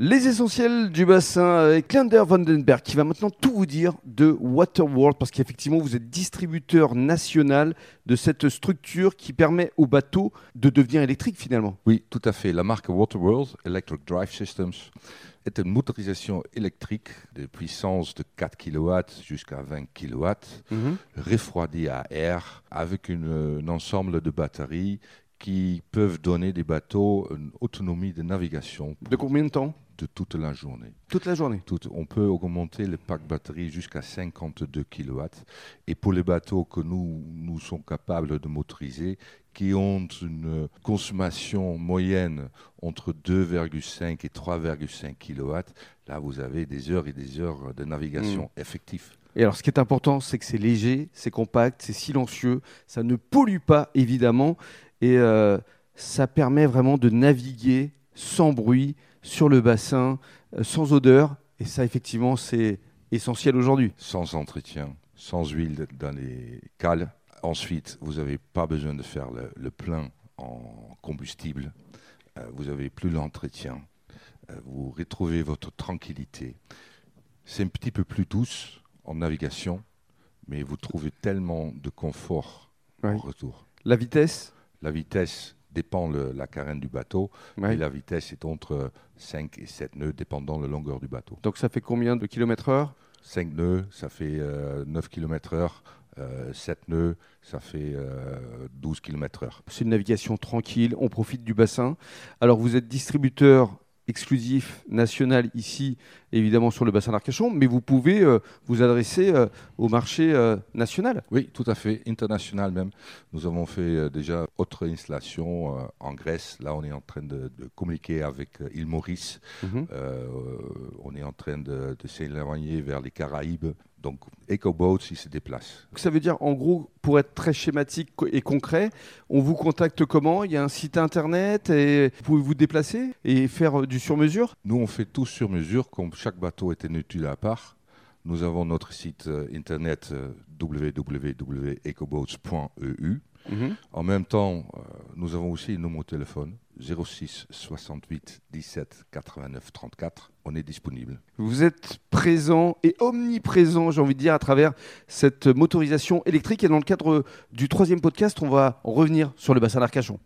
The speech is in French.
Les essentiels du bassin avec Vandenberg qui va maintenant tout vous dire de Waterworld parce qu'effectivement vous êtes distributeur national de cette structure qui permet aux bateaux de devenir électriques finalement. Oui, tout à fait. La marque Waterworld Electric Drive Systems est une motorisation électrique de puissance de 4 kW jusqu'à 20 kW, refroidie à air avec une, un ensemble de batteries qui peuvent donner des bateaux une autonomie de navigation. De combien de temps? De toute la journée. Toute la journée On peut augmenter le pack batterie jusqu'à 52 kW. Et pour les bateaux que nous, nous sommes capables de motoriser, qui ont une consommation moyenne entre 2,5 et 3,5 kW, là vous avez des heures et des heures de navigation mmh. effective. Et alors ce qui est important, c'est que c'est léger, c'est compact, c'est silencieux, ça ne pollue pas évidemment, et euh, ça permet vraiment de naviguer sans bruit, sur le bassin, euh, sans odeur. Et ça, effectivement, c'est essentiel aujourd'hui. Sans entretien, sans huile dans les cales. Ensuite, vous n'avez pas besoin de faire le, plein en combustible. Euh, vous n'avez plus l'entretien. Euh, vous retrouvez votre tranquillité. C'est un petit peu plus douce en navigation, mais vous trouvez tellement de confort en retour. La vitesse? La vitesse, dépend la carène du bateau. Et la vitesse est entre 5 et 7 nœuds, dépendant de la longueur du bateau. Donc ça fait combien de kilomètres heure? 5 nœuds, ça fait 9 km heure. 7 nœuds, ça fait 12 km heure. C'est une navigation tranquille, on profite du bassin. Alors vous êtes distributeur exclusif national ici, évidemment sur le bassin d'Arcachon, mais vous pouvez euh, vous adresser euh, au marché euh, national. Oui, tout à fait, international même. Nous avons fait déjà autre installation en Grèce. Là, on est en train de, communiquer avec île Maurice. Mhm. on est en train de, de s'éloigner vers les Caraïbes donc EcoBoats, il se déplace. Ça veut dire, en gros, pour être très schématique et concret, on vous contacte comment? Il y a un site internet et vous pouvez vous déplacer et faire euh, du sur-mesure? Nous, on fait tout sur mesure, comme chaque bateau est inutile à part. Nous avons notre site euh, internet euh, www.ecoboats.eu. Mhm. En même temps, nous avons aussi un numéro de téléphone 06 68 17 89 34. On est disponible. Vous êtes présent et omniprésent, j'ai envie de dire, à travers cette motorisation électrique. Et dans le cadre du troisième podcast, on va revenir sur le bassin d'Arcachon.